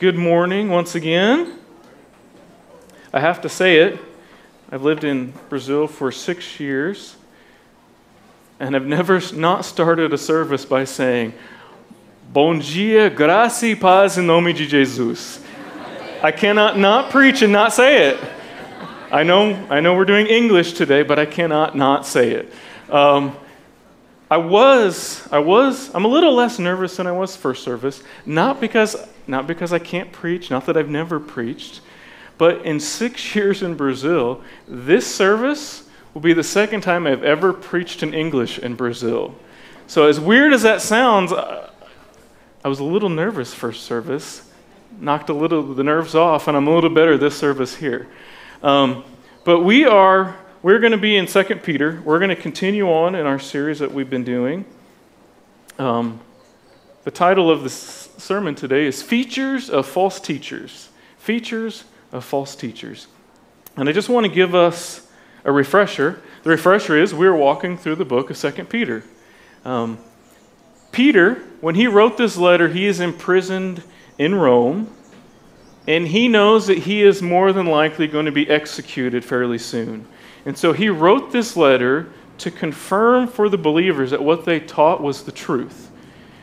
Good morning once again. I have to say it. I've lived in Brazil for six years, and I've never not started a service by saying, Bom dia, graça e paz em nome de Jesus. I cannot not preach and not say it. I know, I know we're doing English today, but I cannot not say it. Um, I was, I was, I'm a little less nervous than I was first service, not because, not because I can't preach, not that I've never preached, but in six years in Brazil, this service will be the second time I've ever preached in English in Brazil. So, as weird as that sounds, I was a little nervous first service, knocked a little the nerves off, and I'm a little better this service here. Um, but we are we're going to be in 2 Peter. We're going to continue on in our series that we've been doing. Um, the title of the sermon today is Features of False Teachers. Features of False Teachers. And I just want to give us a refresher. The refresher is we're walking through the book of 2 Peter. Um, Peter, when he wrote this letter, he is imprisoned in Rome, and he knows that he is more than likely going to be executed fairly soon. And so he wrote this letter to confirm for the believers that what they taught was the truth.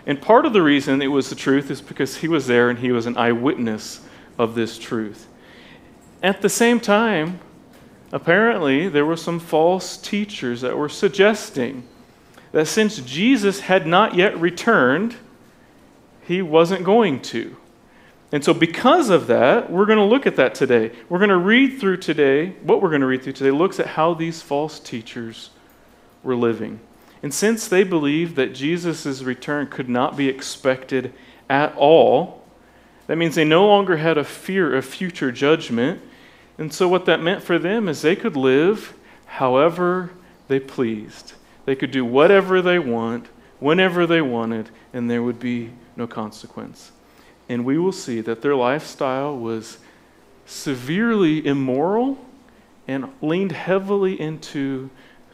And part of the reason it was the truth is because he was there and he was an eyewitness of this truth. At the same time, apparently, there were some false teachers that were suggesting that since Jesus had not yet returned, he wasn't going to. And so, because of that, we're going to look at that today. We're going to read through today, what we're going to read through today looks at how these false teachers were living. And since they believed that Jesus' return could not be expected at all, that means they no longer had a fear of future judgment. And so, what that meant for them is they could live however they pleased. They could do whatever they want, whenever they wanted, and there would be no consequence and we will see that their lifestyle was severely immoral and leaned heavily into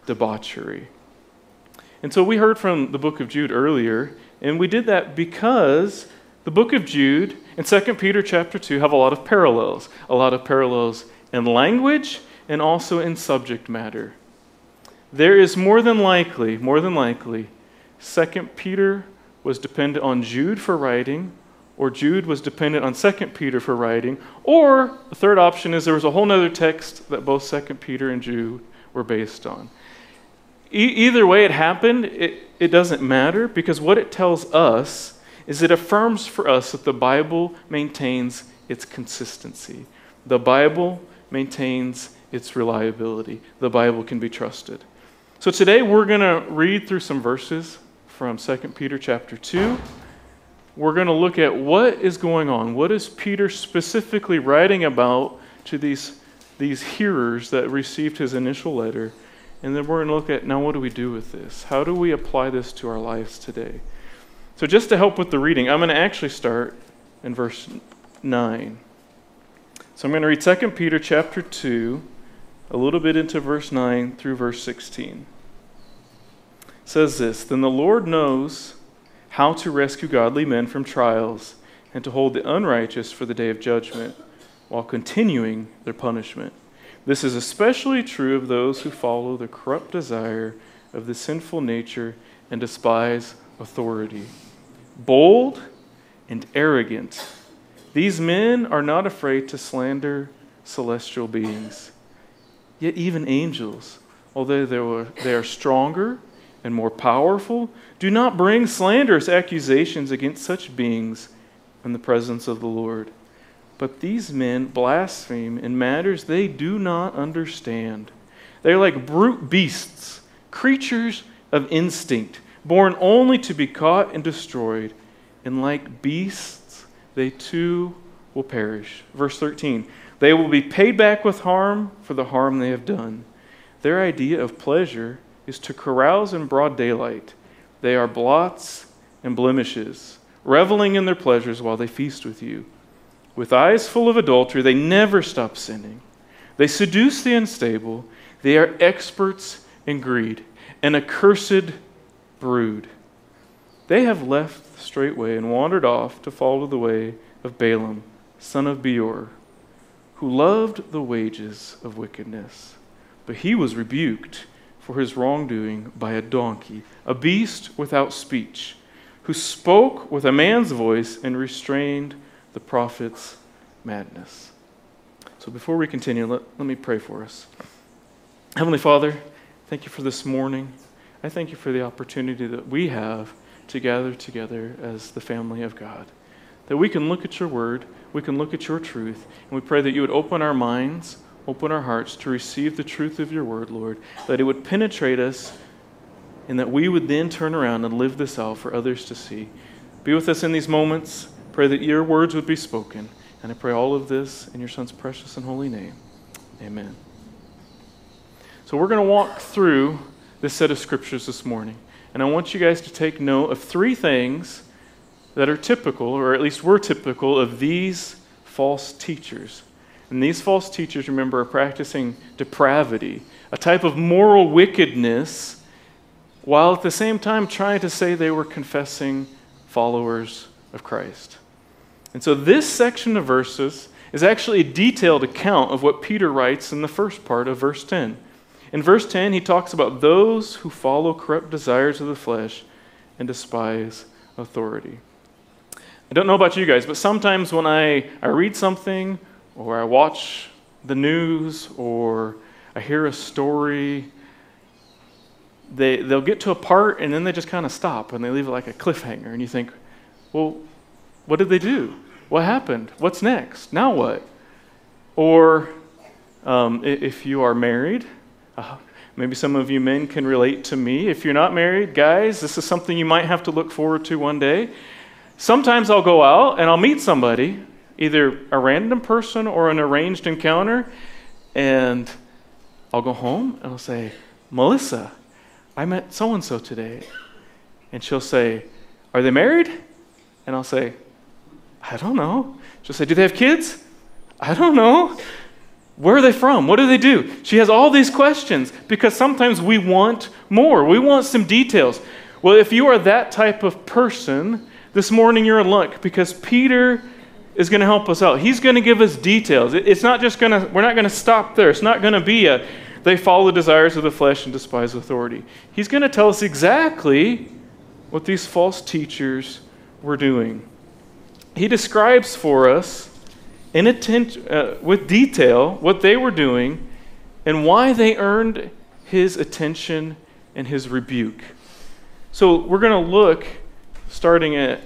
debauchery. And so we heard from the book of Jude earlier, and we did that because the book of Jude and 2 Peter chapter 2 have a lot of parallels, a lot of parallels in language and also in subject matter. There is more than likely, more than likely, 2 Peter was dependent on Jude for writing, or Jude was dependent on 2 Peter for writing, or the third option is there was a whole other text that both 2 Peter and Jude were based on. E- either way it happened, it, it doesn't matter because what it tells us is it affirms for us that the Bible maintains its consistency. The Bible maintains its reliability. The Bible can be trusted. So today we're going to read through some verses from 2 Peter chapter 2 we're going to look at what is going on. What is Peter specifically writing about to these, these hearers that received his initial letter? And then we're going to look at now what do we do with this? How do we apply this to our lives today? So, just to help with the reading, I'm going to actually start in verse 9. So, I'm going to read 2 Peter chapter 2, a little bit into verse 9 through verse 16. It says this Then the Lord knows how to rescue godly men from trials, and to hold the unrighteous for the day of judgment, while continuing their punishment. This is especially true of those who follow the corrupt desire of the sinful nature and despise authority. Bold and arrogant, these men are not afraid to slander celestial beings. Yet, even angels, although they are stronger and more powerful, do not bring slanderous accusations against such beings in the presence of the Lord. But these men blaspheme in matters they do not understand. They are like brute beasts, creatures of instinct, born only to be caught and destroyed. And like beasts, they too will perish. Verse 13 They will be paid back with harm for the harm they have done. Their idea of pleasure is to carouse in broad daylight they are blots and blemishes, reveling in their pleasures while they feast with you. With eyes full of adultery, they never stop sinning. They seduce the unstable. They are experts in greed, an accursed brood. They have left the straight way and wandered off to follow the way of Balaam, son of Beor, who loved the wages of wickedness. But he was rebuked for his wrongdoing by a donkey, a beast without speech, who spoke with a man's voice and restrained the prophet's madness. So before we continue, let, let me pray for us. Heavenly Father, thank you for this morning. I thank you for the opportunity that we have to gather together as the family of God. That we can look at your word, we can look at your truth, and we pray that you would open our minds, open our hearts to receive the truth of your word, Lord, that it would penetrate us, and that we would then turn around and live this out for others to see. Be with us in these moments. Pray that your words would be spoken. And I pray all of this in your Son's precious and holy name. Amen. So we're going to walk through this set of scriptures this morning. And I want you guys to take note of three things that are typical, or at least were typical, of these false teachers. And these false teachers, remember, are practicing depravity, a type of moral wickedness, while at the same time trying to say they were confessing followers of Christ. And so this section of verses is actually a detailed account of what Peter writes in the first part of verse 10. In verse 10, he talks about those who follow corrupt desires of the flesh and despise authority. I don't know about you guys, but sometimes when I, I read something or I watch the news or I hear a story, they, they'll get to a part and then they just kind of stop and they leave it like a cliffhanger. And you think, well, what did they do? What happened? What's next? Now what? Or um, if you are married, uh, maybe some of you men can relate to me. If you're not married, guys, this is something you might have to look forward to one day. Sometimes I'll go out and I'll meet somebody, either a random person or an arranged encounter, and I'll go home and I'll say, Melissa, I met so and so today. And she'll say, Are they married? And I'll say, I don't know. She'll say, Do they have kids? I don't know. Where are they from? What do they do? She has all these questions because sometimes we want more. We want some details. Well, if you are that type of person, this morning you're in luck because Peter is going to help us out. He's going to give us details. It's not just going to, we're not going to stop there. It's not going to be a, they follow the desires of the flesh and despise authority. He's going to tell us exactly what these false teachers were doing. He describes for us in atten- uh, with detail what they were doing and why they earned his attention and his rebuke. So we're going to look starting at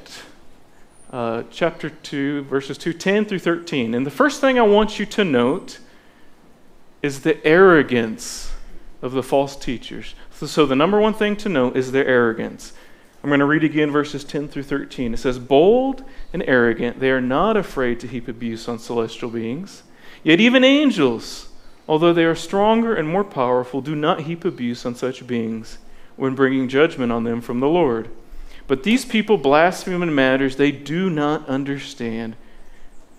uh, chapter 2, verses 2, 10 through 13. And the first thing I want you to note is the arrogance of the false teachers. So, so the number one thing to note is their arrogance. I'm going to read again verses 10 through 13. It says, Bold and arrogant, they are not afraid to heap abuse on celestial beings. Yet even angels, although they are stronger and more powerful, do not heap abuse on such beings when bringing judgment on them from the Lord. But these people blaspheme in matters they do not understand.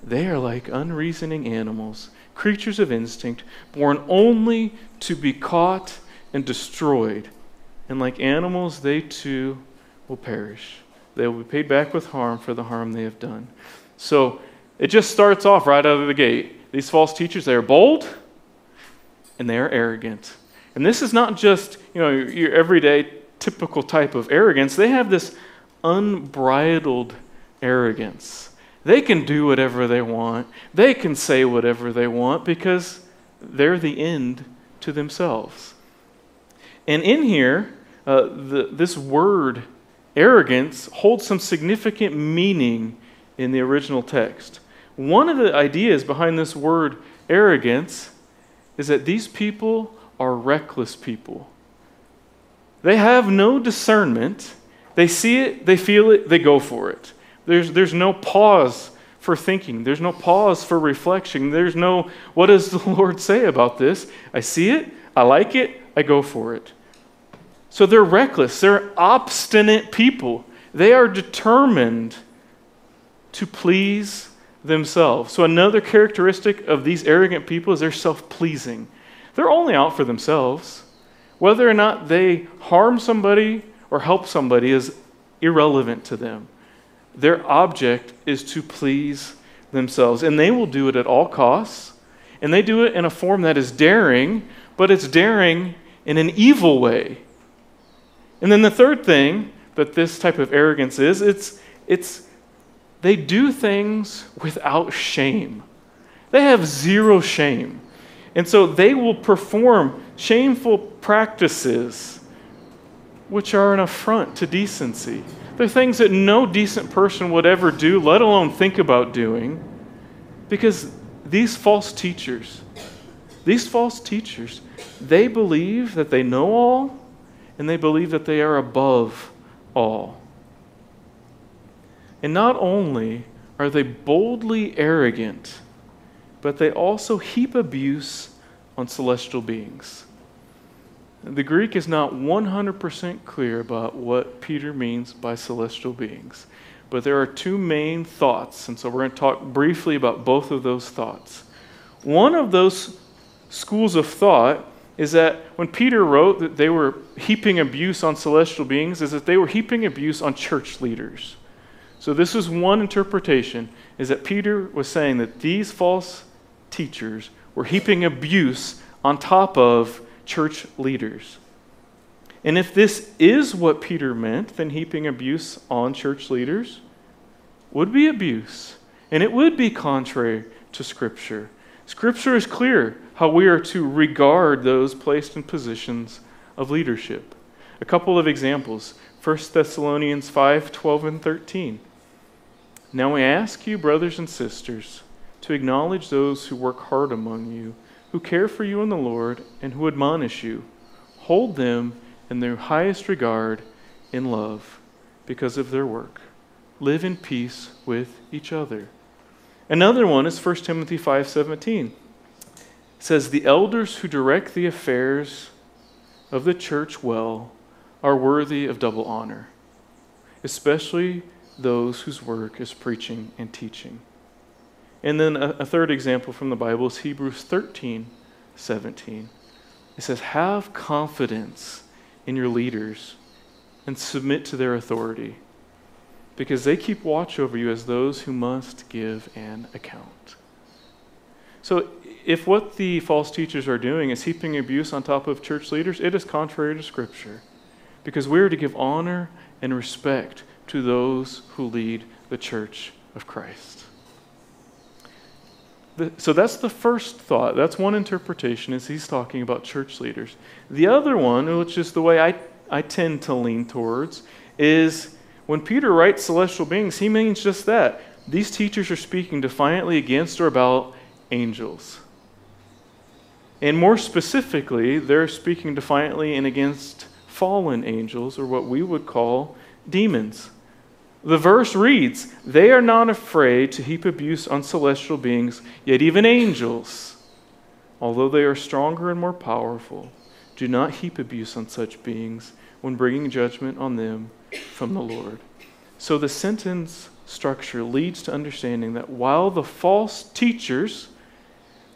They are like unreasoning animals, creatures of instinct, born only to be caught and destroyed. And like animals, they too will perish. They will be paid back with harm for the harm they have done. So it just starts off right out of the gate. These false teachers, they are bold and they are arrogant. And this is not just, you know, your everyday typical type of arrogance. They have this unbridled arrogance. They can do whatever they want. They can say whatever they want because they're the end to themselves. And in here, uh, the, this word arrogance holds some significant meaning in the original text. One of the ideas behind this word arrogance is that these people are reckless people. They have no discernment. They see it, they feel it, they go for it. There's, there's no pause for thinking. There's no pause for reflection. There's no, what does the Lord say about this? I see it, I like it, I go for it. So they're reckless, they're obstinate people. They are determined to please themselves. So, another characteristic of these arrogant people is they're self pleasing. They're only out for themselves. Whether or not they harm somebody or help somebody is irrelevant to them. Their object is to please themselves, and they will do it at all costs. And they do it in a form that is daring, but it's daring in an evil way. And then the third thing that this type of arrogance is, it's, it's they do things without shame. They have zero shame. And so they will perform shameful practices which are an affront to decency. They're things that no decent person would ever do, let alone think about doing, because these false teachers, these false teachers, they believe that they know all and they believe that they are above all. And not only are they boldly arrogant, but they also heap abuse on celestial beings. The Greek is not 100% clear about what Peter means by celestial beings, but there are two main thoughts, and so we're going to talk briefly about both of those thoughts. One of those schools of thought is that when Peter wrote that they were heaping abuse on celestial beings, is that they were heaping abuse on church leaders. So this is one interpretation, is that Peter was saying that these false teachers were heaping abuse on top of church leaders. And if this is what Peter meant, then heaping abuse on church leaders would be abuse. And it would be contrary to Scripture. Scripture is clear how we are to regard those placed in positions of leadership. A couple of examples 1 Thessalonians 5 12 and 13. Now we ask you, brothers and sisters, to acknowledge those who work hard among you, who care for you in the Lord, and who admonish you. Hold them in their highest regard in love because of their work. Live in peace with each other. Another one is 1 Timothy 5:17. It says the elders who direct the affairs of the church well are worthy of double honor, especially those whose work is preaching and teaching. And then a, a, third example from the Bible is Hebrews 13 17. It says, Have confidence in your leaders and submit to their authority, because they keep watch over you as those who must give an account. So, if what the false teachers are doing is heaping abuse on top of church leaders, it is contrary to Scripture, because we are to give honor and respect to those who lead the church of Christ. The, so that's the first thought. That's one interpretation, is he's talking about church leaders. The other one, which is the way I, I tend to lean towards, is when Peter writes celestial beings, he means just that. These teachers are speaking defiantly against or about angels. And more specifically, they're speaking defiantly and against fallen angels, or what we would call demons. The verse reads, They are not afraid to heap abuse on celestial beings, yet even angels, although they are stronger and more powerful, do not heap abuse on such beings when bringing judgment on them from the Lord. So the sentence structure leads to understanding that while the false teachers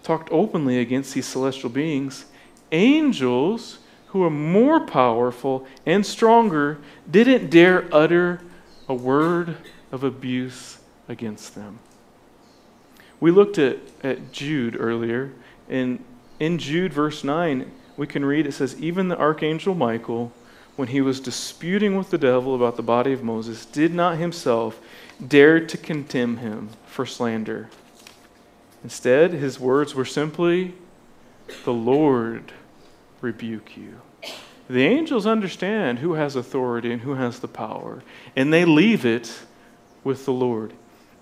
talked openly against these celestial beings, angels who are more powerful and stronger didn't dare utter a word of abuse against them. We looked at, at Jude earlier, and in Jude, verse 9, we can read it says, Even the archangel Michael, when he was disputing with the devil about the body of Moses, did not himself dare to condemn him for slander. Instead, his words were simply, The Lord rebuke you. The angels understand who has authority and who has the power, and they leave it with the Lord.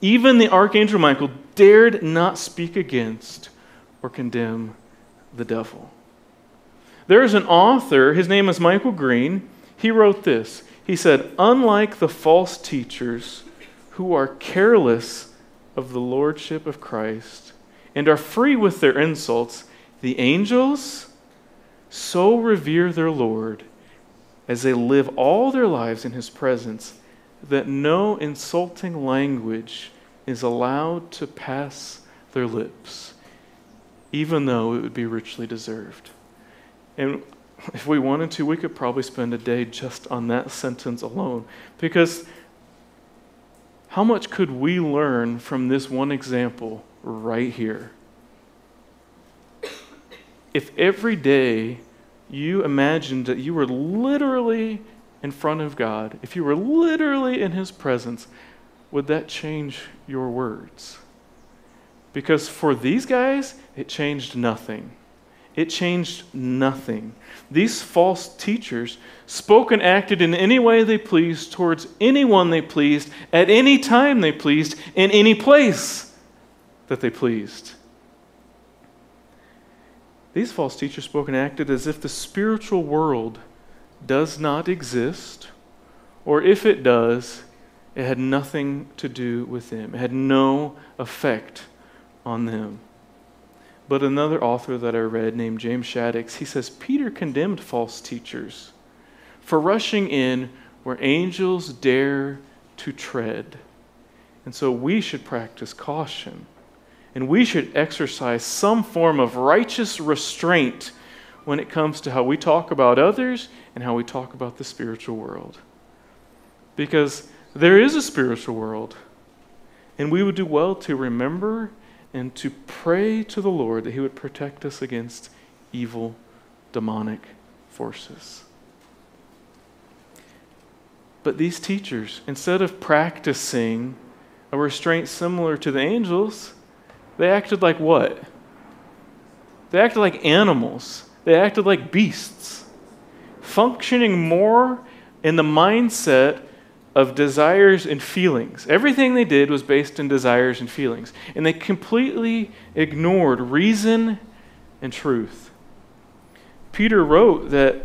Even the archangel Michael dared not speak against or condemn the devil. There is an author, his name is Michael Green. He wrote this. He said, Unlike the false teachers who are careless of the lordship of Christ and are free with their insults, the angels so revere their Lord as they live all their lives in his presence that no insulting language is allowed to pass their lips, even though it would be richly deserved. And if we wanted to, we could probably spend a day just on that sentence alone. Because how much could we learn from this one example right here? If every day you imagined that you were literally in front of God, if you were literally in His presence, would that change your words? Because for these guys, it changed nothing. It changed nothing. These false teachers spoke and acted in any way they pleased towards anyone they pleased, at any time they pleased, in any place that they pleased. These false teachers spoke and acted as if the spiritual world does not exist, or if it does, it had nothing to do with them. It had no effect on them. But another author that I read named James Shaddix, he says Peter condemned false teachers for rushing in where angels dare to tread. And so we should practice caution. And we should exercise some form of righteous restraint when it comes to how we talk about others and how we talk about the spiritual world. Because there is a spiritual world. And we would do well to remember and to pray to the Lord that He would protect us against evil, demonic forces. But these teachers, instead of practicing a restraint similar to the angels, they acted like what? They acted like animals. They acted like beasts, functioning more in the mindset of desires and feelings. Everything they did was based in desires and feelings. And they completely ignored reason and truth. Peter wrote that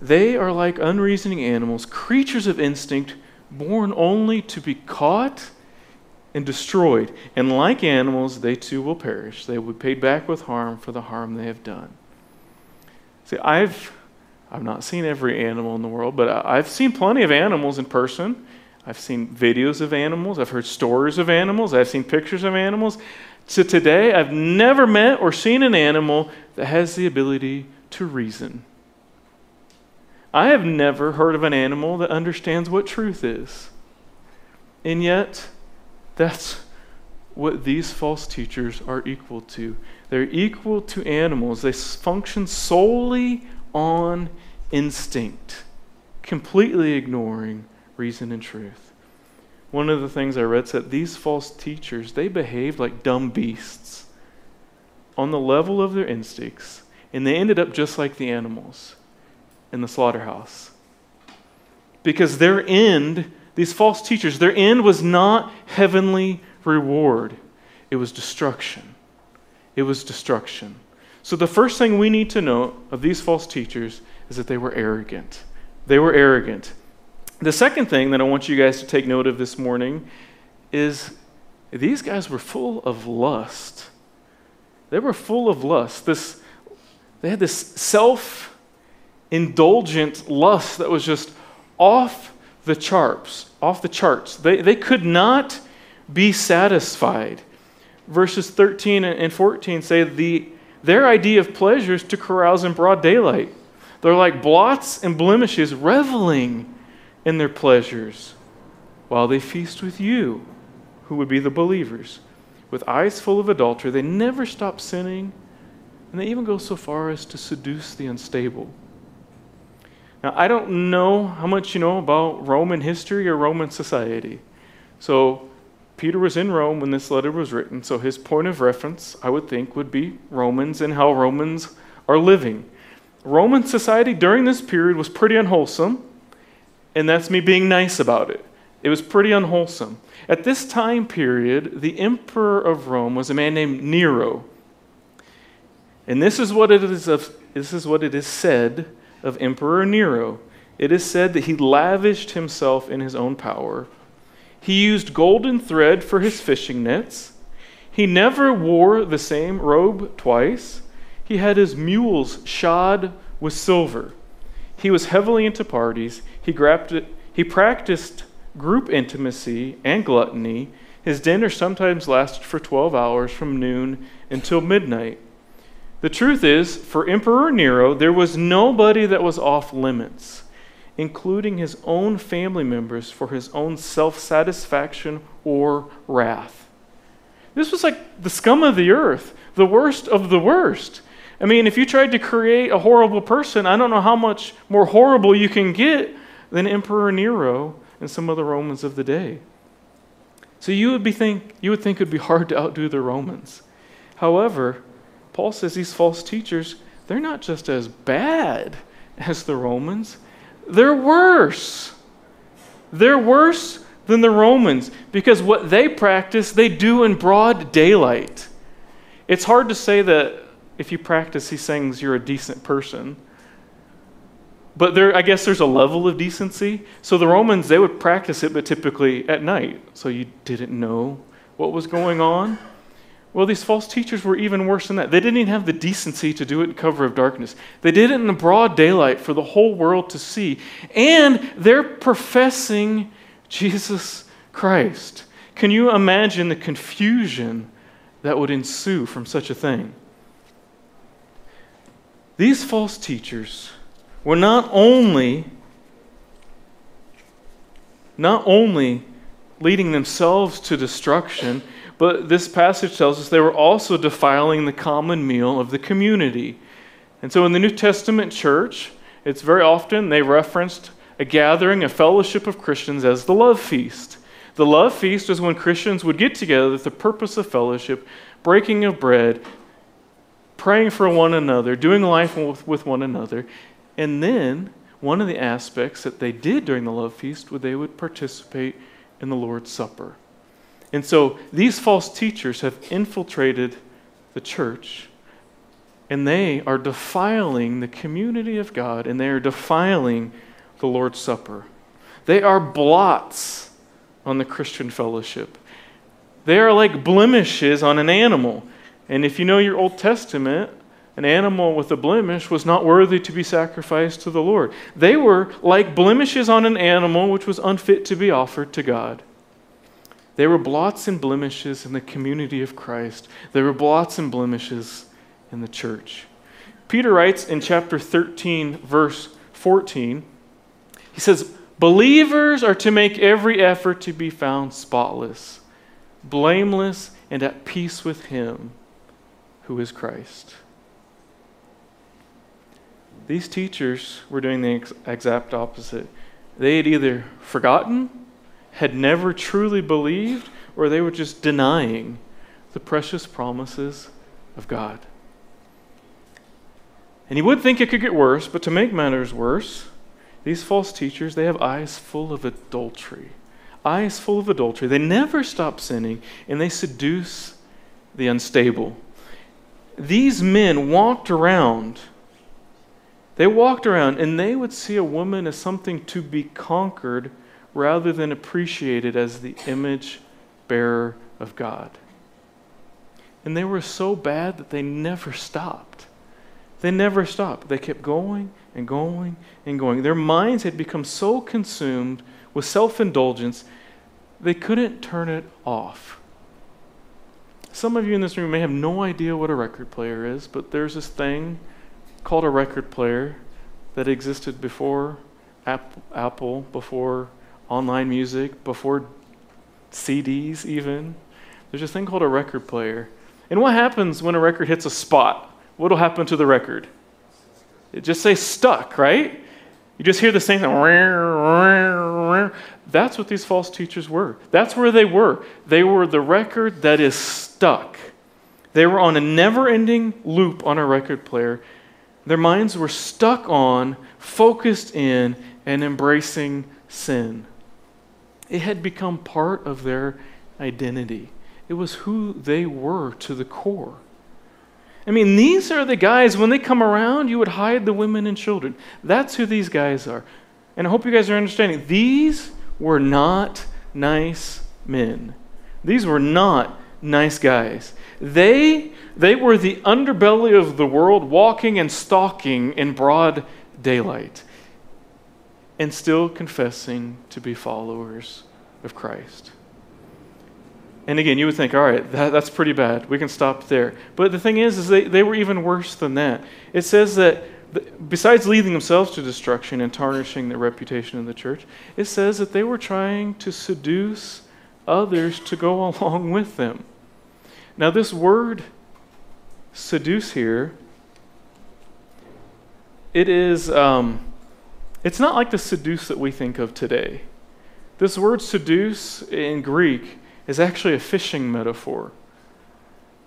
they are like unreasoning animals, creatures of instinct, born only to be caught and destroyed. And like animals, they too will perish. They will be paid back with harm for the harm they have done. See, I've I've not seen every animal in the world, but I've seen plenty of animals in person. I've seen videos of animals. I've heard stories of animals. I've seen pictures of animals. To today, I've never met or seen an animal that has the ability to reason. I have never heard of an animal that understands what truth is. And yet, that's what these false teachers are equal to. They're equal to animals. They function solely on instinct, completely ignoring reason and truth. One of the things I read said these false teachers, they behaved like dumb beasts on the level of their instincts, and they ended up just like the animals in the slaughterhouse. Because their end, these false teachers, their end was not heavenly reward, it was destruction. It was destruction. So, the first thing we need to know of these false teachers is that they were arrogant. They were arrogant. The second thing that I want you guys to take note of this morning is these guys were full of lust. They were full of lust. This, they had this self indulgent lust that was just off the charts. Off the charts. They, they could not be satisfied. Verses 13 and 14 say the, their idea of pleasure is to carouse in broad daylight. They're like blots and blemishes, reveling in their pleasures while they feast with you, who would be the believers. With eyes full of adultery, they never stop sinning, and they even go so far as to seduce the unstable. Now, I don't know how much you know about Roman history or Roman society. So, Peter was in Rome when this letter was written, so his point of reference, I would think, would be Romans and how Romans are living. Roman society during this period was pretty unwholesome, and that's me being nice about it. It was pretty unwholesome. At this time period, the emperor of Rome was a man named Nero. And this is what it is, of, this is, what it is said of Emperor Nero. It is said that he lavished himself in his own power. He used golden thread for his fishing nets. He never wore the same robe twice. He had his mules shod with silver. He was heavily into parties. He, grabbed, he practiced group intimacy and gluttony. His dinner sometimes lasted for 12 hours from noon until midnight. The truth is, for Emperor Nero, there was nobody that was off limits, including his own family members, for his own self satisfaction or wrath. This was like the scum of the earth, the worst of the worst. I mean, if you tried to create a horrible person, I don't know how much more horrible you can get than Emperor Nero and some of the Romans of the day. So you would, be think, you would think it would be hard to outdo the Romans. However, Paul says these false teachers, they're not just as bad as the Romans, they're worse. They're worse than the Romans because what they practice, they do in broad daylight. It's hard to say that if you practice these things, you're a decent person. But there, I guess there's a level of decency. So the Romans, they would practice it, but typically at night. So you didn't know what was going on. Well, these false teachers were even worse than that. They didn't even have the decency to do it in cover of darkness. They did it in the broad daylight for the whole world to see. And they're professing Jesus Christ. Can you imagine the confusion that would ensue from such a thing? These false teachers were not only not only leading themselves to destruction, but this passage tells us they were also defiling the common meal of the community. And so in the New Testament church, it's very often they referenced a gathering, a fellowship of Christians as the love feast. The love feast was when Christians would get together with the purpose of fellowship, breaking of bread, praying for one another, doing life with, with one another. And then one of the aspects that they did during the love feast was they would participate in the Lord's Supper. And so these false teachers have infiltrated the church and they are defiling the community of God and they are defiling the Lord's Supper. They are blots on the Christian fellowship. They are like blemishes on an animal. And if you know your Old Testament, an animal with a blemish was not worthy to be sacrificed to the Lord. They were like blemishes on an animal which was unfit to be offered to God. They were blots and blemishes in the community of Christ. They were blots and blemishes in the church. Peter writes in chapter 13, verse 14, he says, Believers are to make every effort to be found spotless, blameless, and at peace with Him who is Christ. These teachers were doing the exact opposite. They had either forgotten had never truly believed, or they were just denying the precious promises of God. And you would think it could get worse, but to make matters worse, these false teachers, they have eyes full of adultery. Eyes full of adultery. They never stop sinning, and they seduce the unstable. These men walked around. They walked around, and they would see a woman as something to be conquered rather than appreciated as the image bearer of God. And they were so bad that they never stopped. They never stopped. They kept going and going and going. Their minds had become so consumed with self indulgence, they couldn't turn it off. Some of you in this room may have no idea what a record player is, but there's this thing called a record player that existed before Apple, before online music, before CDs, even. There's a thing called a record player. And what happens when a record hits a spot? What will happen to the record? It just says stuck, right? You just hear the same thing. That's what these false teachers were. That's where they were. They were the record that is stuck. They were on a never ending loop on a record player. Their minds were stuck on, focused in, and embracing sin. It had become part of their identity. It was who they were to the core. I mean, these are the guys, when they come around, you would hide the women and children. That's who these guys are. And I hope you guys are understanding. These were not nice men. These were not nice guys. They, they were the underbelly of the world, walking and stalking in broad daylight and still confessing to be followers of Christ. And again, you would think, all right, that, that's pretty bad. We can stop there. But the thing is, is they, they were even worse than that. It says that besides leading themselves to destruction and tarnishing the reputation of the church, it says that they were trying to seduce others to go along with them. Now, this word seduce here, it is, um, it's not like the seduce that we think of today. This word seduce in Greek is actually a fishing metaphor.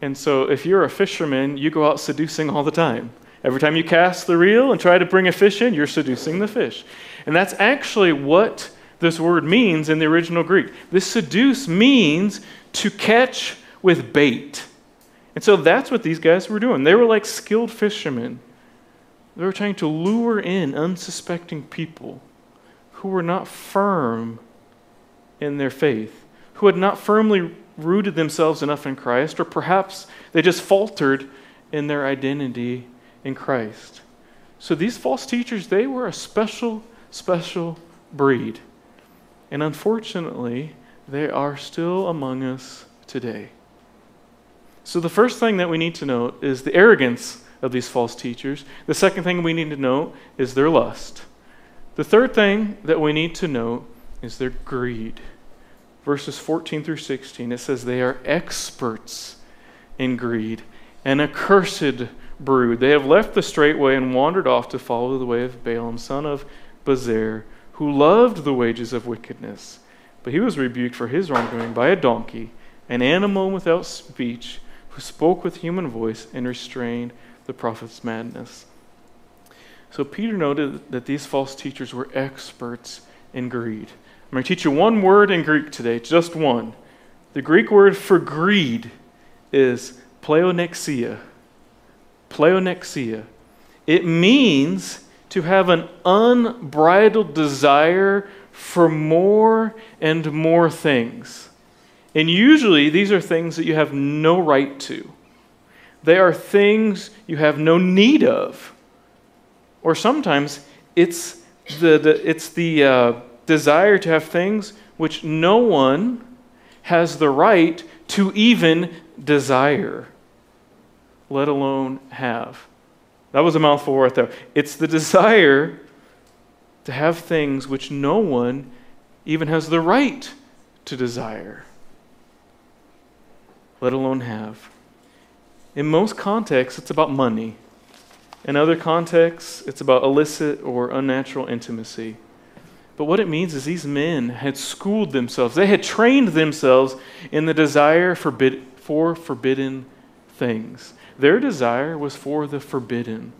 And so, if you're a fisherman, you go out seducing all the time. Every time you cast the reel and try to bring a fish in, you're seducing the fish. And that's actually what this word means in the original Greek. This seduce means to catch with bait. And so that's what these guys were doing. They were like skilled fishermen. They were trying to lure in unsuspecting people who were not firm in their faith, who had not firmly rooted themselves enough in Christ, or perhaps they just faltered in their identity in Christ. So these false teachers, they were a special, special breed. And unfortunately, they are still among us today. So the first thing that we need to note is the arrogance of these false teachers. The second thing we need to know is their lust. The third thing that we need to know is their greed. Verses 14 through 16, it says, They are experts in greed, an accursed brood. They have left the straight way and wandered off to follow the way of Balaam, son of Bezer, who loved the wages of wickedness. But he was rebuked for his wrongdoing by a donkey, an animal without speech, who spoke with human voice and restrained the prophet's madness. So Peter noted that these false teachers were experts in greed. I'm going to teach you one word in Greek today, just one. The Greek word for greed is pleonexia pleonexia. It means to have an unbridled desire for more and more things. And usually, these are things that you have no right to. They are things you have no need of. Or sometimes it's the, the it's the uh, desire to have things which no one has the right to even desire let alone have. That was a mouthful right there. It's the desire to have things which no one even has the right to desire, let alone have. In most contexts, it's about money. In other contexts, it's about illicit or unnatural intimacy. But what it means is these men had schooled themselves, they had trained themselves in the desire for forbidden things. Their desire was for the forbidden.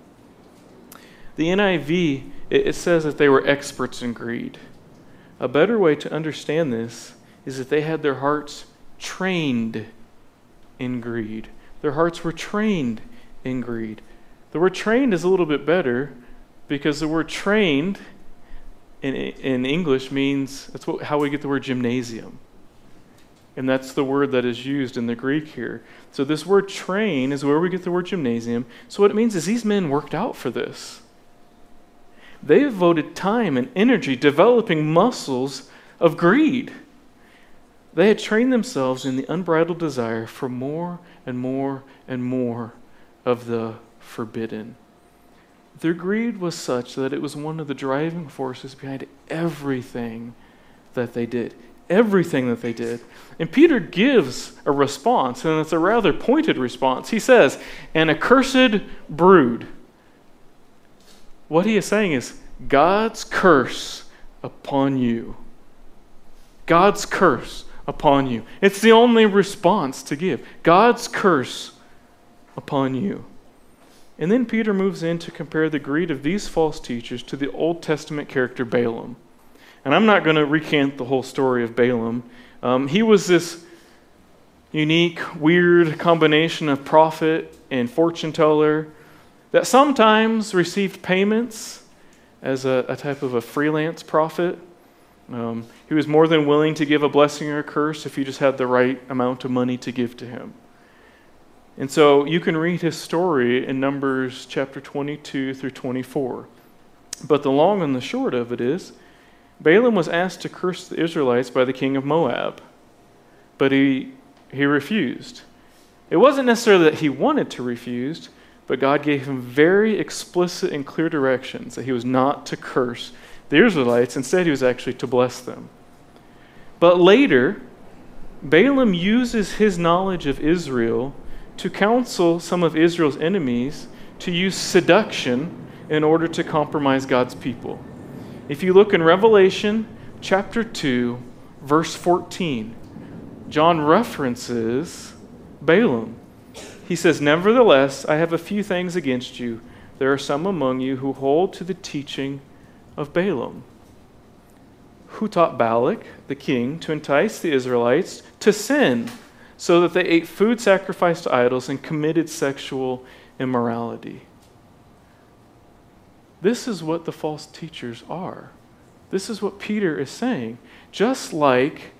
The NIV, it says that they were experts in greed. A better way to understand this is that they had their hearts trained in greed. Their hearts were trained in greed. The word trained is a little bit better because the word trained in, in English means that's what, how we get the word gymnasium. And that's the word that is used in the Greek here. So, this word train is where we get the word gymnasium. So, what it means is these men worked out for this. They devoted time and energy developing muscles of greed. They had trained themselves in the unbridled desire for more and more and more of the forbidden. Their greed was such that it was one of the driving forces behind everything that they did everything that they did. And Peter gives a response, and it's a rather pointed response. He says, An accursed brood. What he is saying is, God's curse upon you. God's curse upon you. It's the only response to give. God's curse upon you. And then Peter moves in to compare the greed of these false teachers to the Old Testament character Balaam. And I'm not going to recant the whole story of Balaam. Um, he was this unique, weird combination of prophet and fortune teller that sometimes received payments as a, a type of a freelance prophet. Um, he was more than willing to give a blessing or a curse if you just had the right amount of money to give to him. And so you can read his story in Numbers chapter 22 through 24. But the long and the short of it is Balaam was asked to curse the Israelites by the king of Moab, but he, he refused. It wasn't necessarily that he wanted to refuse, but God gave him very explicit and clear directions that he was not to curse the Israelites. Instead, he was actually to bless them. But later, Balaam uses his knowledge of Israel to counsel some of Israel's enemies to use seduction in order to compromise God's people. If you look in Revelation chapter 2, verse 14, John references Balaam. He says, Nevertheless, I have a few things against you. There are some among you who hold to the teaching of Balaam, who taught Balak, the king, to entice the Israelites to sin, so that they ate food sacrificed to idols and committed sexual immorality. This is what the false teachers are. This is what Peter is saying. Just like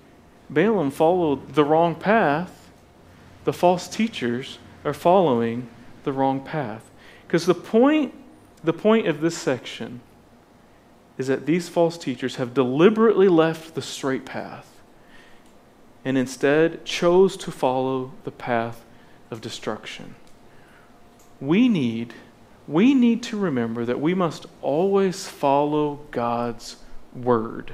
Balaam followed the wrong path, the false teachers are following the wrong path. Because the point, the point of this section is that these false teachers have deliberately left the straight path and instead chose to follow the path of destruction. We need, we need to remember that we must always follow God's word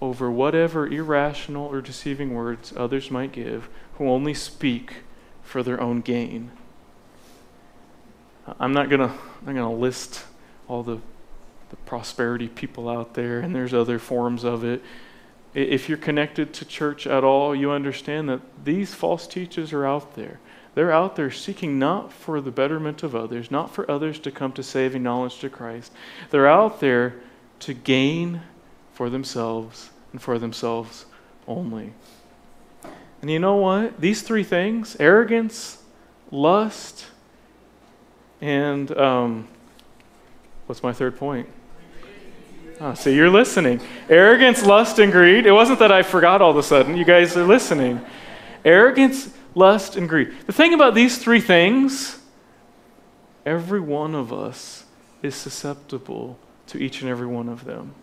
over whatever irrational or deceiving words others might give who only speak for their own gain. I'm not going to I'm going to list all the, the prosperity people out there, and there's other forms of it. If you're connected to church at all, you understand that these false teachers are out there. They're out there seeking not for the betterment of others, not for others to come to saving knowledge to Christ. They're out there to gain for themselves and for themselves only. And you know what? These three things arrogance, lust, and um, what's my third point? Oh, see, you're listening. Arrogance, lust, and greed. It wasn't that I forgot all of a sudden. You guys are listening. Arrogance, lust, and greed. The thing about these three things, every one of us is susceptible to each and every one of them.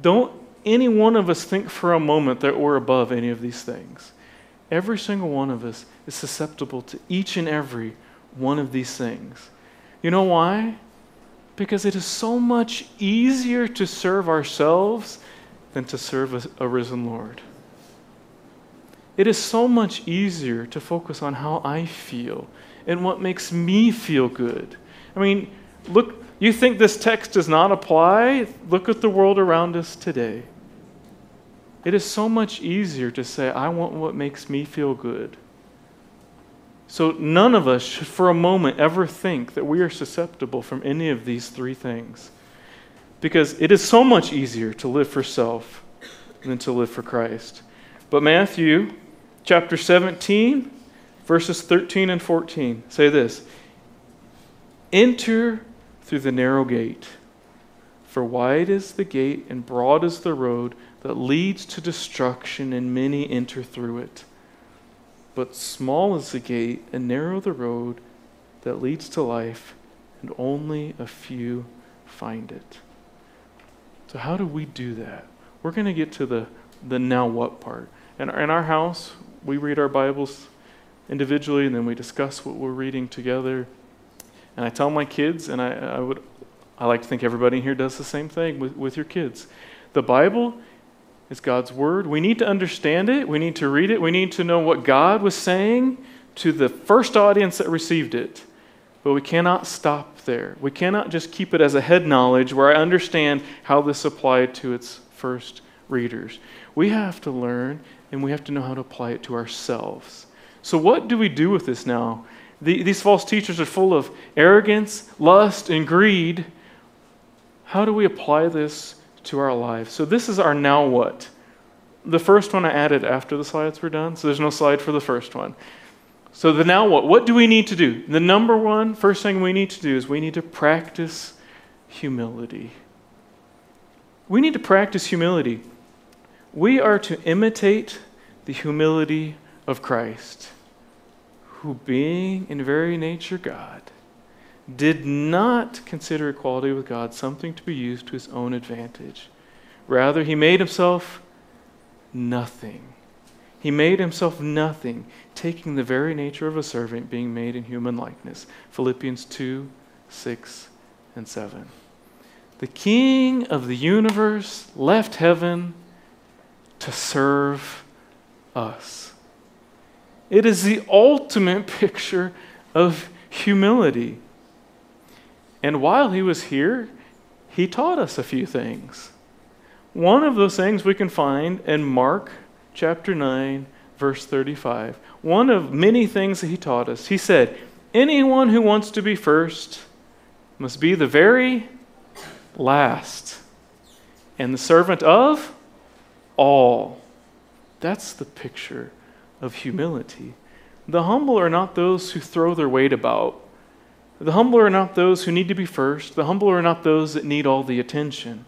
Don't any one of us think for a moment that we're above any of these things. Every single one of us is susceptible to each and every one of these things. You know why? Because it is so much easier to serve ourselves than to serve a, risen Lord. It is so much easier to focus on how I feel and what makes me feel good. I mean, look, you think this text does not apply? Look at the world around us today. It is so much easier to say, I want what makes me feel good. So none of us should for a moment ever think that we are susceptible from any of these three things. Because it is so much easier to live for self than to live for Christ. But Matthew chapter 17, verses 13 and 14 say this Enter through the narrow gate, for wide is the gate and broad is the road that leads to destruction, and many enter through it. But small is the gate, and narrow the road that leads to life, and only a few find it. So, how do we do that? We're going to get to the, the now what part. In our, in our house, we read our Bibles individually, and then we discuss what we're reading together. And I tell my kids, and I, I would I like to think everybody here does the same thing with, with your kids. The Bible is God's Word. We need to understand it. We need to read it. We need to know what God was saying to the first audience that received it. But we cannot stop there. We cannot just keep it as a head knowledge where I understand how this applied to its first readers. We have to learn and we have to know how to apply it to ourselves. So, what do we do with this now? The, these false teachers are full of arrogance, lust, and greed. How do we apply this to our lives. So this is our now what. The first one I added after the slides were done, so there's no slide for the first one. So the now what? What do we need to do? The number one, first thing we need to do is we need to practice humility. We need to practice humility. We are to imitate the humility of Christ, who, being in very nature God, did not consider equality with God something to be used to his own advantage. Rather, he made himself nothing. He made himself nothing, taking the very nature of a servant, being made in human likeness. Philippians 2 6 and 7. The King of the universe left heaven to serve us. It is the ultimate picture of humility. And while he was here, he taught us a few things. One of those things we can find in Mark chapter 9, verse 35. One of many things that he taught us. He said, Anyone who wants to be first must be the very last and the servant of all. That's the picture of humility. The humble are not those who throw their weight about. The humble are not those who need to be first. The humble are not those that need all the attention.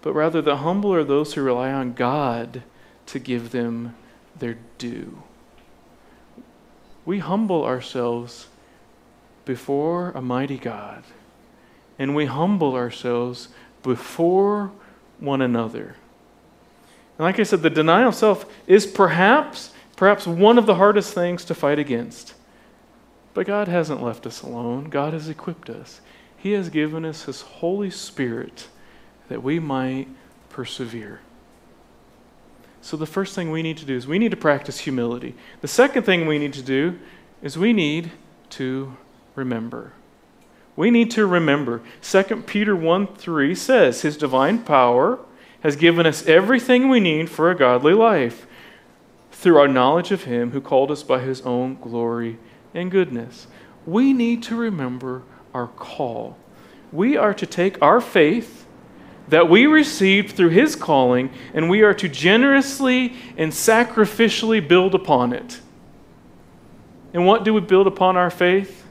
But rather, the humble are those who rely on God to give them their due. We humble ourselves before a mighty God, and we humble ourselves before one another. And like I said, the denial of self is perhaps, perhaps one of the hardest things to fight against. But God hasn't left us alone. God has equipped us. He has given us His Holy Spirit that we might persevere. So, the first thing we need to do is we need to practice humility. The second thing we need to do is we need to remember. We need to remember. 2 Peter 1 3 says, His divine power has given us everything we need for a godly life through our knowledge of Him who called us by His own glory and goodness. We need to remember our call. We are to take our faith that we received through his calling, and we are to generously and sacrificially build upon it. And what do we build upon our faith?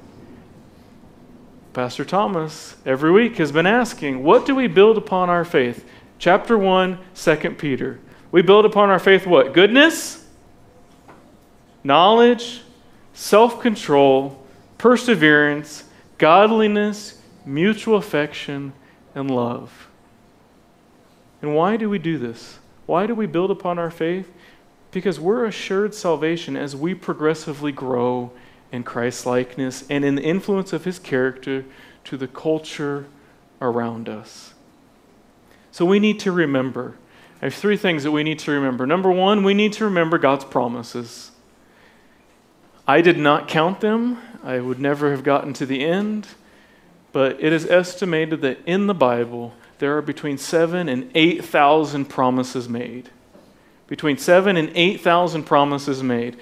Pastor Thomas every week has been asking, what do we build upon our faith? Chapter 1, 2 Peter. We build upon our faith what? Goodness, knowledge, self control, perseverance, godliness, mutual affection, and love. And why do we do this? Why do we build upon our faith? Because we're assured salvation as we progressively grow in Christ's likeness and in the influence of his character to the culture around us. So we need to remember. I have three things that we need to remember. Number one, we need to remember God's promises. I did not count them, I would never have gotten to the end, but it is estimated that in the Bible, there are between seven and 8,000 promises made. Between seven and 8,000 promises made.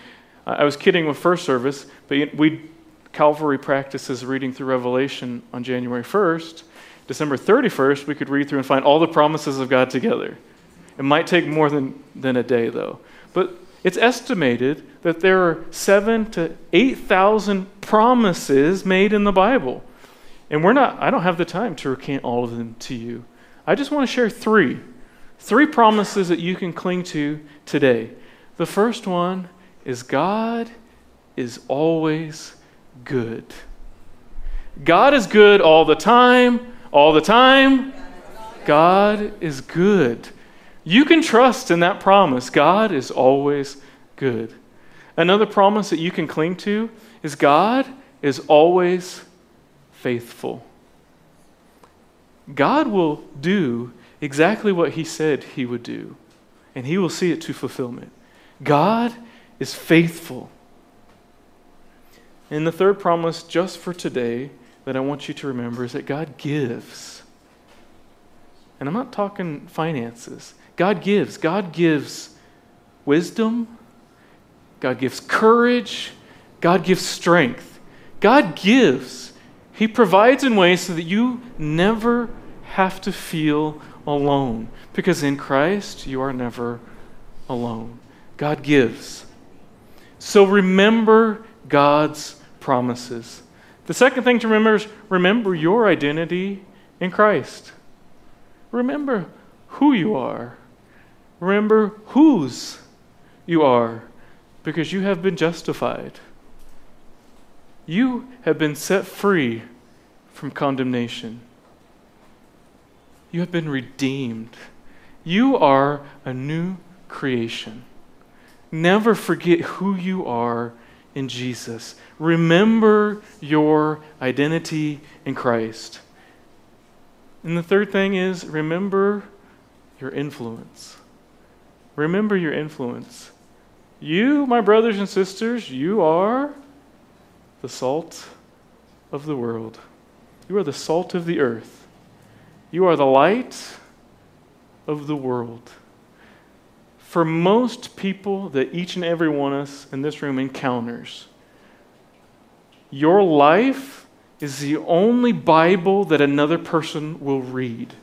I was kidding with first service, but we Calvary practices reading through Revelation on January 1st. December 31st, we could read through and find all the promises of God together. It might take more than, than a day, though. But it's estimated that there are seven to 8,000 promises made in the Bible. And we're not, I don't have the time to recant all of them to you. I just want to share three. Three promises that you can cling to today. The first one is God is always good. God is good all the time, all the time. God is good. You can trust in that promise. God is always good. Another promise that you can cling to is God is always faithful. God will do exactly what He said He would do, and He will see it to fulfillment. God is faithful. And the third promise, just for today, that I want you to remember is that God gives. And I'm not talking finances. God gives. God gives wisdom. God gives courage. God gives strength. God gives. He provides in ways so that you never have to feel alone. Because in Christ, you are never alone. God gives. So remember God's promises. The second thing to remember is remember your identity in Christ. Remember who you are. Remember whose you are because you have been justified. You have been set free from condemnation. You have been redeemed. You are a new creation. Never forget who you are in Jesus. Remember your identity in Christ. And the third thing is remember your influence. Remember your influence. You, my brothers and sisters, you are the salt of the world. You are the salt of the earth. You are the light of the world. For most people that each and every one of us in this room encounters, your life is the only Bible that another person will read.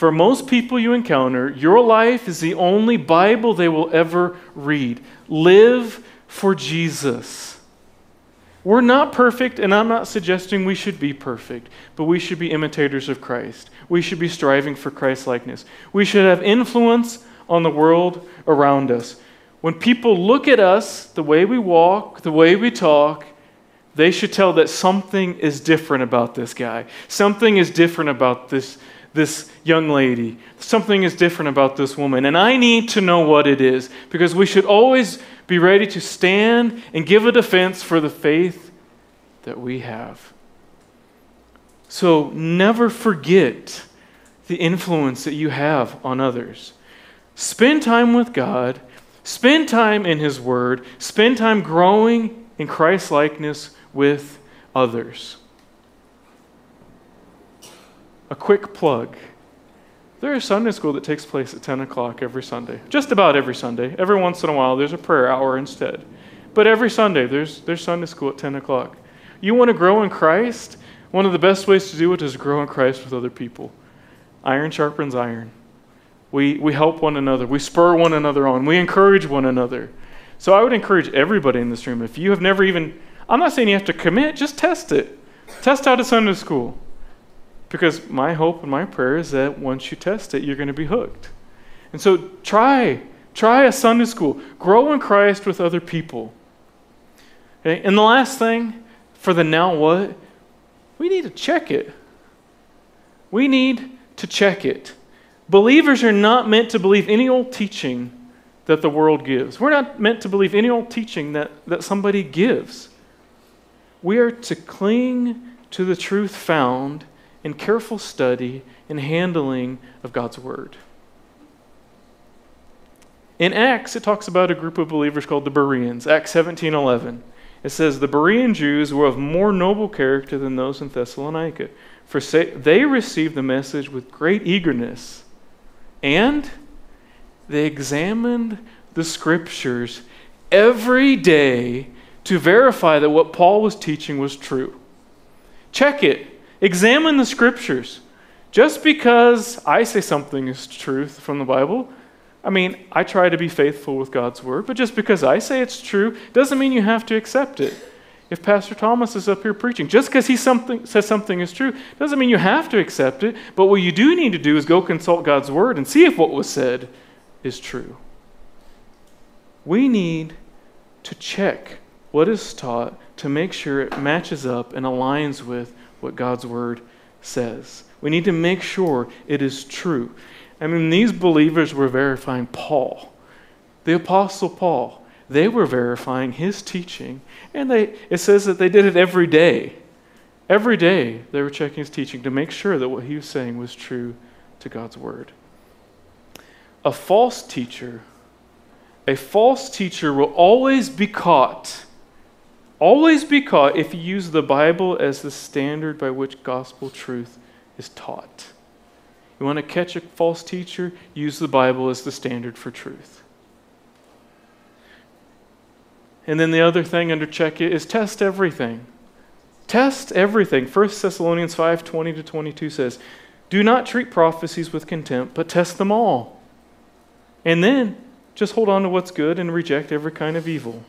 For most people you encounter, your life is the only Bible they will ever read. Live for Jesus. We're not perfect, and I'm not suggesting we should be perfect, but we should be imitators of Christ. We should be striving for Christ likeness. We should have influence on the world around us. When people look at us, the way we walk, the way we talk, they should tell that something is different about this guy. Something is different about this this young lady. Something is different about this woman. And I need to know what it is because we should always be ready to stand and give a defense for the faith that we have. So never forget the influence that you have on others. Spend time with God, spend time in His Word, spend time growing in Christ likeness with others a quick plug. There is Sunday school that takes place at 10 o'clock every Sunday. Just about every Sunday. Every once in a while, there's a prayer hour instead. But every Sunday, there's, there's Sunday school at 10 o'clock. You want to grow in Christ? One of the best ways to do it is grow in Christ with other people. Iron sharpens iron. We, we help one another. We spur one another on. We encourage one another. So I would encourage everybody in this room, if you have never even, I'm not saying you have to commit, just test it. Test out a Sunday school. Because my hope and my prayer is that once you test it, you're going to be hooked. And so try, try a Sunday school. Grow in Christ with other people. Okay? And the last thing for the now what, we need to check it. We need to check it. Believers are not meant to believe any old teaching that the world gives. We're not meant to believe any old teaching that, that somebody gives. We are to cling to the truth found in careful study and handling of God's Word. In Acts, it talks about a group of believers called the Bereans, Acts 17 11. It says, The Berean Jews were of more noble character than those in Thessalonica, for they received the message with great eagerness, and they examined the scriptures every day to verify that what Paul was teaching was true. Check it. Examine the scriptures. Just because I say something is truth from the Bible, I mean, I try to be faithful with God's word, but just because I say it's true doesn't mean you have to accept it. If Pastor Thomas is up here preaching, just because he something, says something is true doesn't mean you have to accept it, but what you do need to do is go consult God's word and see if what was said is true. We need to check what is taught to make sure it matches up and aligns with what God's word says. We need to make sure it is true. I mean, these believers were verifying Paul, the Apostle Paul. They were verifying his teaching, and they, it says that they did it every day. Every day they were checking his teaching to make sure that what he was saying was true to God's word. A false teacher, a false teacher will always be caught always be caught if you use the Bible as the standard by which gospel truth is taught. You want to catch a false teacher? Use the Bible as the standard for truth. And then the other thing under check is test everything. Test everything. 1 Thessalonians 5 20 to 22 says, Do not treat prophecies with contempt, but test them all. And then just hold on to what's good and reject every kind of evil.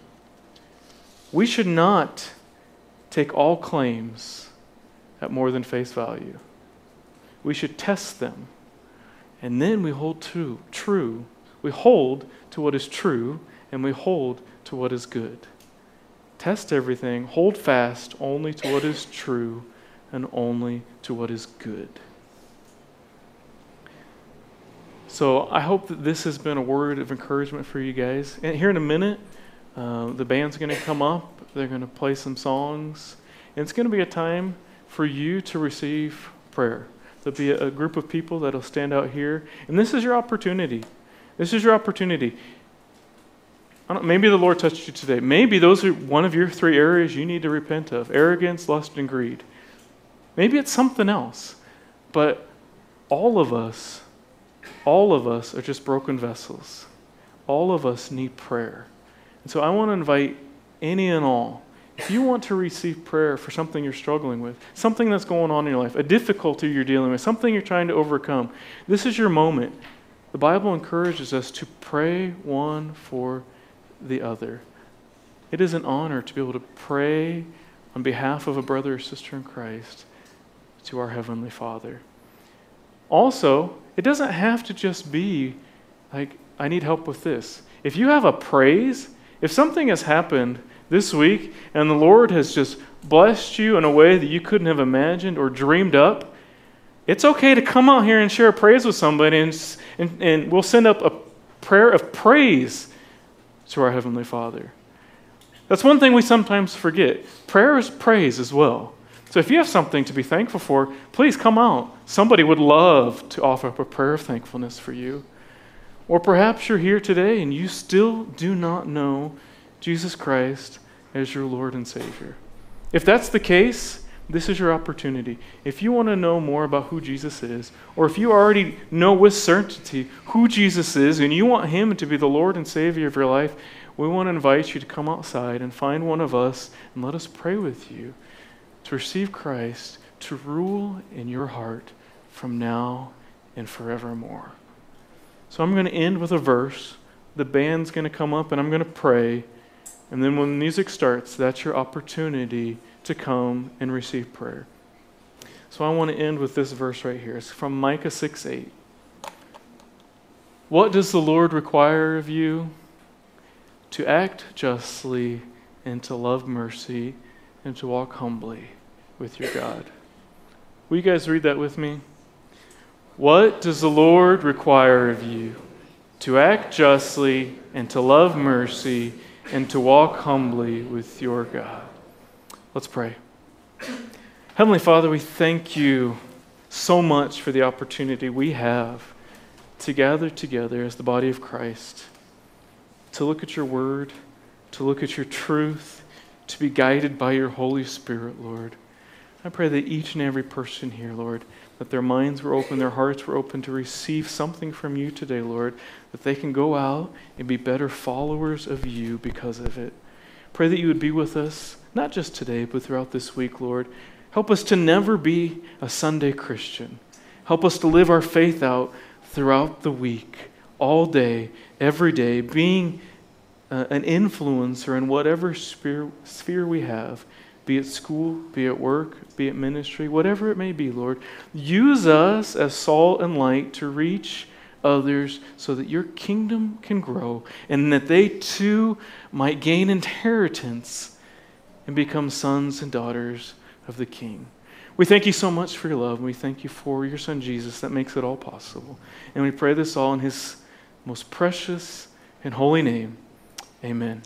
We should not take all claims at more than face value. We should test them. And then we hold true, true. We hold to what is true and we hold to what is good. Test everything, hold fast only to what is true and only to what is good. So I hope that this has been a word of encouragement for you guys. And here in a minute, uh, the band's going to come up, they're going to play some songs, and it's going to be a time for you to receive prayer. There'll be a, a group of people that'll stand out here, and this is your opportunity. This is your opportunity. maybe the Lord touched you today. Maybe those are one of your three areas you need to repent of arrogance, lust, and greed. Maybe it's something else. But all of us, all of us are just broken vessels. All of us need prayer. And so I want to invite any and all if you want to receive prayer for something you're struggling with, something that's going on in your life, a difficulty you're dealing with, something you're trying to overcome, this is your moment. The Bible encourages us to pray one for the other. It is an honor to be able to pray on behalf of a brother or sister in Christ to our Heavenly Father. Also, it doesn't have to just be like, I need help with this. If you have a praise, if something has happened this week and the Lord has just blessed you in a way that you couldn't have imagined or dreamed up, it's okay to come out here and share a praise with somebody, and, and, and we'll send up a prayer of praise to our Heavenly Father. That's one thing we sometimes forget. Prayer is praise as well. So if you have something to be thankful for, please come out. Somebody would love to offer up a prayer of thankfulness for you. Or perhaps you're here today and you still do not know Jesus Christ as your Lord and Savior. If that's the case, this is your opportunity. If you want to know more about who Jesus is, or if you already know with certainty who Jesus is and you want Him to be the Lord and Savior of your life, we want to invite you to come outside and find one of us and let us pray with you to receive Christ to rule in your heart from now and forevermore. So I'm going to end with a verse. The band's going to come up and I'm going to pray. And then when the music starts, that's your opportunity to come and receive prayer. So I want to end with this verse right here. It's from Micah 6 8. What does the Lord require of you? To act justly and to love mercy and to walk humbly with your God. Will you guys read that with me? What does the Lord require of you? To act justly and to love mercy and to walk humbly with your God. Let's pray. Heavenly Father, we thank you so much for the opportunity we have to gather together as the body of Christ, to look at your word, to look at your truth, to be guided by your Holy Spirit, Lord. I pray that each and every person here, Lord, that their minds were open, their hearts were open to receive something from you today, Lord, that they can go out and be better followers of you because of it. Pray that you would be with us, not just today, but throughout this week, Lord. Help us to never be a Sunday Christian. Help us to live our faith out throughout the week, all day, every day, being uh, an influencer in whatever sphere, sphere we have be it school, be it work, be it ministry, whatever it may be, Lord. Use us as salt and light to reach others so that your kingdom can grow and that they too might gain inheritance and become sons and daughters of the King. We thank you so much for your love, and we thank you for your Son Jesus that makes it all possible. And we pray this all in his most precious and holy name. Amen.